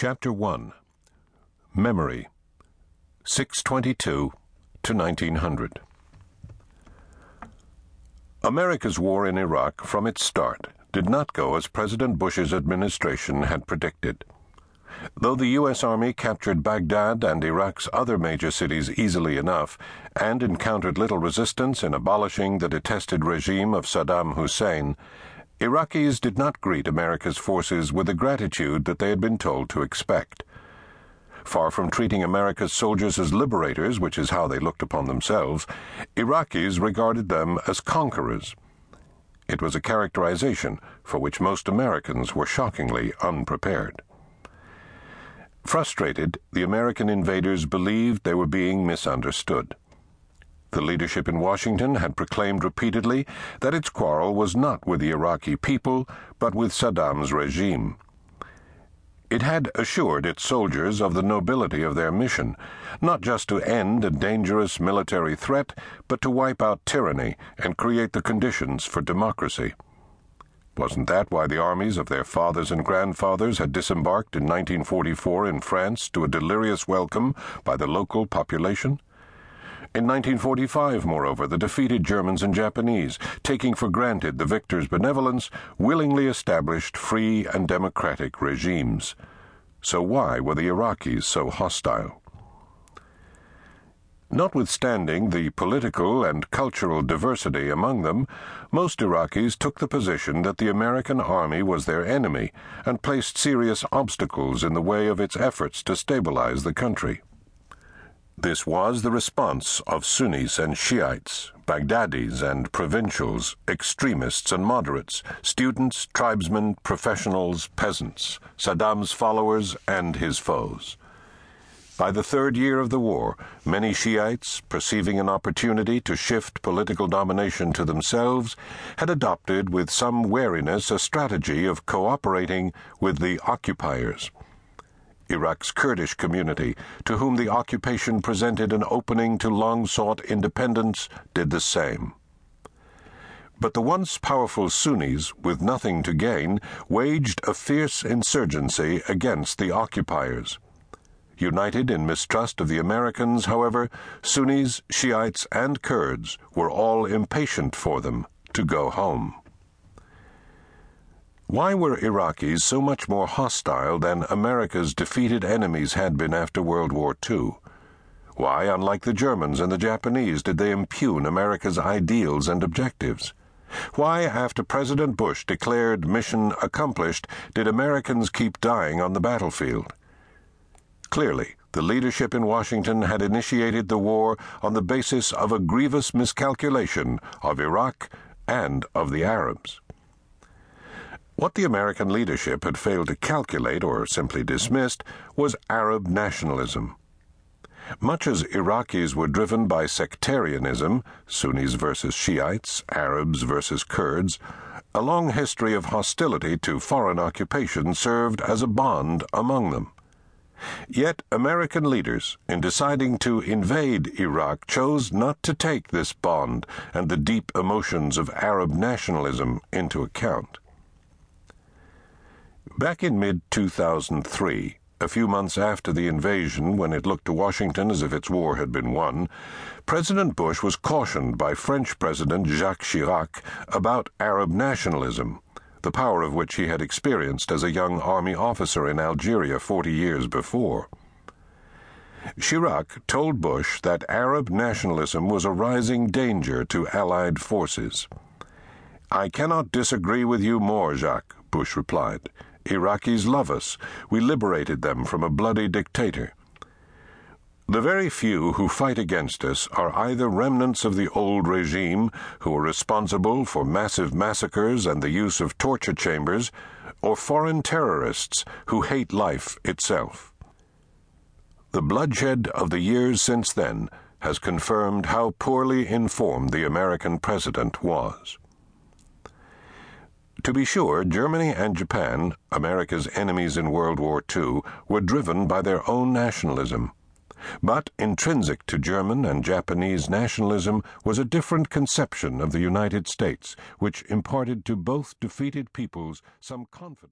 Chapter 1 Memory 622 to 1900 America's war in Iraq, from its start, did not go as President Bush's administration had predicted. Though the U.S. Army captured Baghdad and Iraq's other major cities easily enough, and encountered little resistance in abolishing the detested regime of Saddam Hussein, Iraqis did not greet America's forces with the gratitude that they had been told to expect. Far from treating America's soldiers as liberators, which is how they looked upon themselves, Iraqis regarded them as conquerors. It was a characterization for which most Americans were shockingly unprepared. Frustrated, the American invaders believed they were being misunderstood. The leadership in Washington had proclaimed repeatedly that its quarrel was not with the Iraqi people, but with Saddam's regime. It had assured its soldiers of the nobility of their mission, not just to end a dangerous military threat, but to wipe out tyranny and create the conditions for democracy. Wasn't that why the armies of their fathers and grandfathers had disembarked in 1944 in France to a delirious welcome by the local population? In 1945, moreover, the defeated Germans and Japanese, taking for granted the victor's benevolence, willingly established free and democratic regimes. So why were the Iraqis so hostile? Notwithstanding the political and cultural diversity among them, most Iraqis took the position that the American army was their enemy and placed serious obstacles in the way of its efforts to stabilize the country. This was the response of Sunnis and Shiites, Baghdadis and provincials, extremists and moderates, students, tribesmen, professionals, peasants, Saddam's followers and his foes. By the third year of the war, many Shiites, perceiving an opportunity to shift political domination to themselves, had adopted with some wariness a strategy of cooperating with the occupiers. Iraq's Kurdish community, to whom the occupation presented an opening to long sought independence, did the same. But the once powerful Sunnis, with nothing to gain, waged a fierce insurgency against the occupiers. United in mistrust of the Americans, however, Sunnis, Shiites, and Kurds were all impatient for them to go home. Why were Iraqis so much more hostile than America's defeated enemies had been after World War II? Why, unlike the Germans and the Japanese, did they impugn America's ideals and objectives? Why, after President Bush declared mission accomplished, did Americans keep dying on the battlefield? Clearly, the leadership in Washington had initiated the war on the basis of a grievous miscalculation of Iraq and of the Arabs. What the American leadership had failed to calculate or simply dismissed was Arab nationalism. Much as Iraqis were driven by sectarianism, Sunnis versus Shiites, Arabs versus Kurds, a long history of hostility to foreign occupation served as a bond among them. Yet American leaders, in deciding to invade Iraq, chose not to take this bond and the deep emotions of Arab nationalism into account. Back in mid 2003, a few months after the invasion, when it looked to Washington as if its war had been won, President Bush was cautioned by French President Jacques Chirac about Arab nationalism, the power of which he had experienced as a young army officer in Algeria 40 years before. Chirac told Bush that Arab nationalism was a rising danger to Allied forces. I cannot disagree with you more, Jacques, Bush replied. Iraqis love us. We liberated them from a bloody dictator. The very few who fight against us are either remnants of the old regime who are responsible for massive massacres and the use of torture chambers, or foreign terrorists who hate life itself. The bloodshed of the years since then has confirmed how poorly informed the American president was. To be sure, Germany and Japan, America's enemies in World War II, were driven by their own nationalism. But intrinsic to German and Japanese nationalism was a different conception of the United States, which imparted to both defeated peoples some confidence.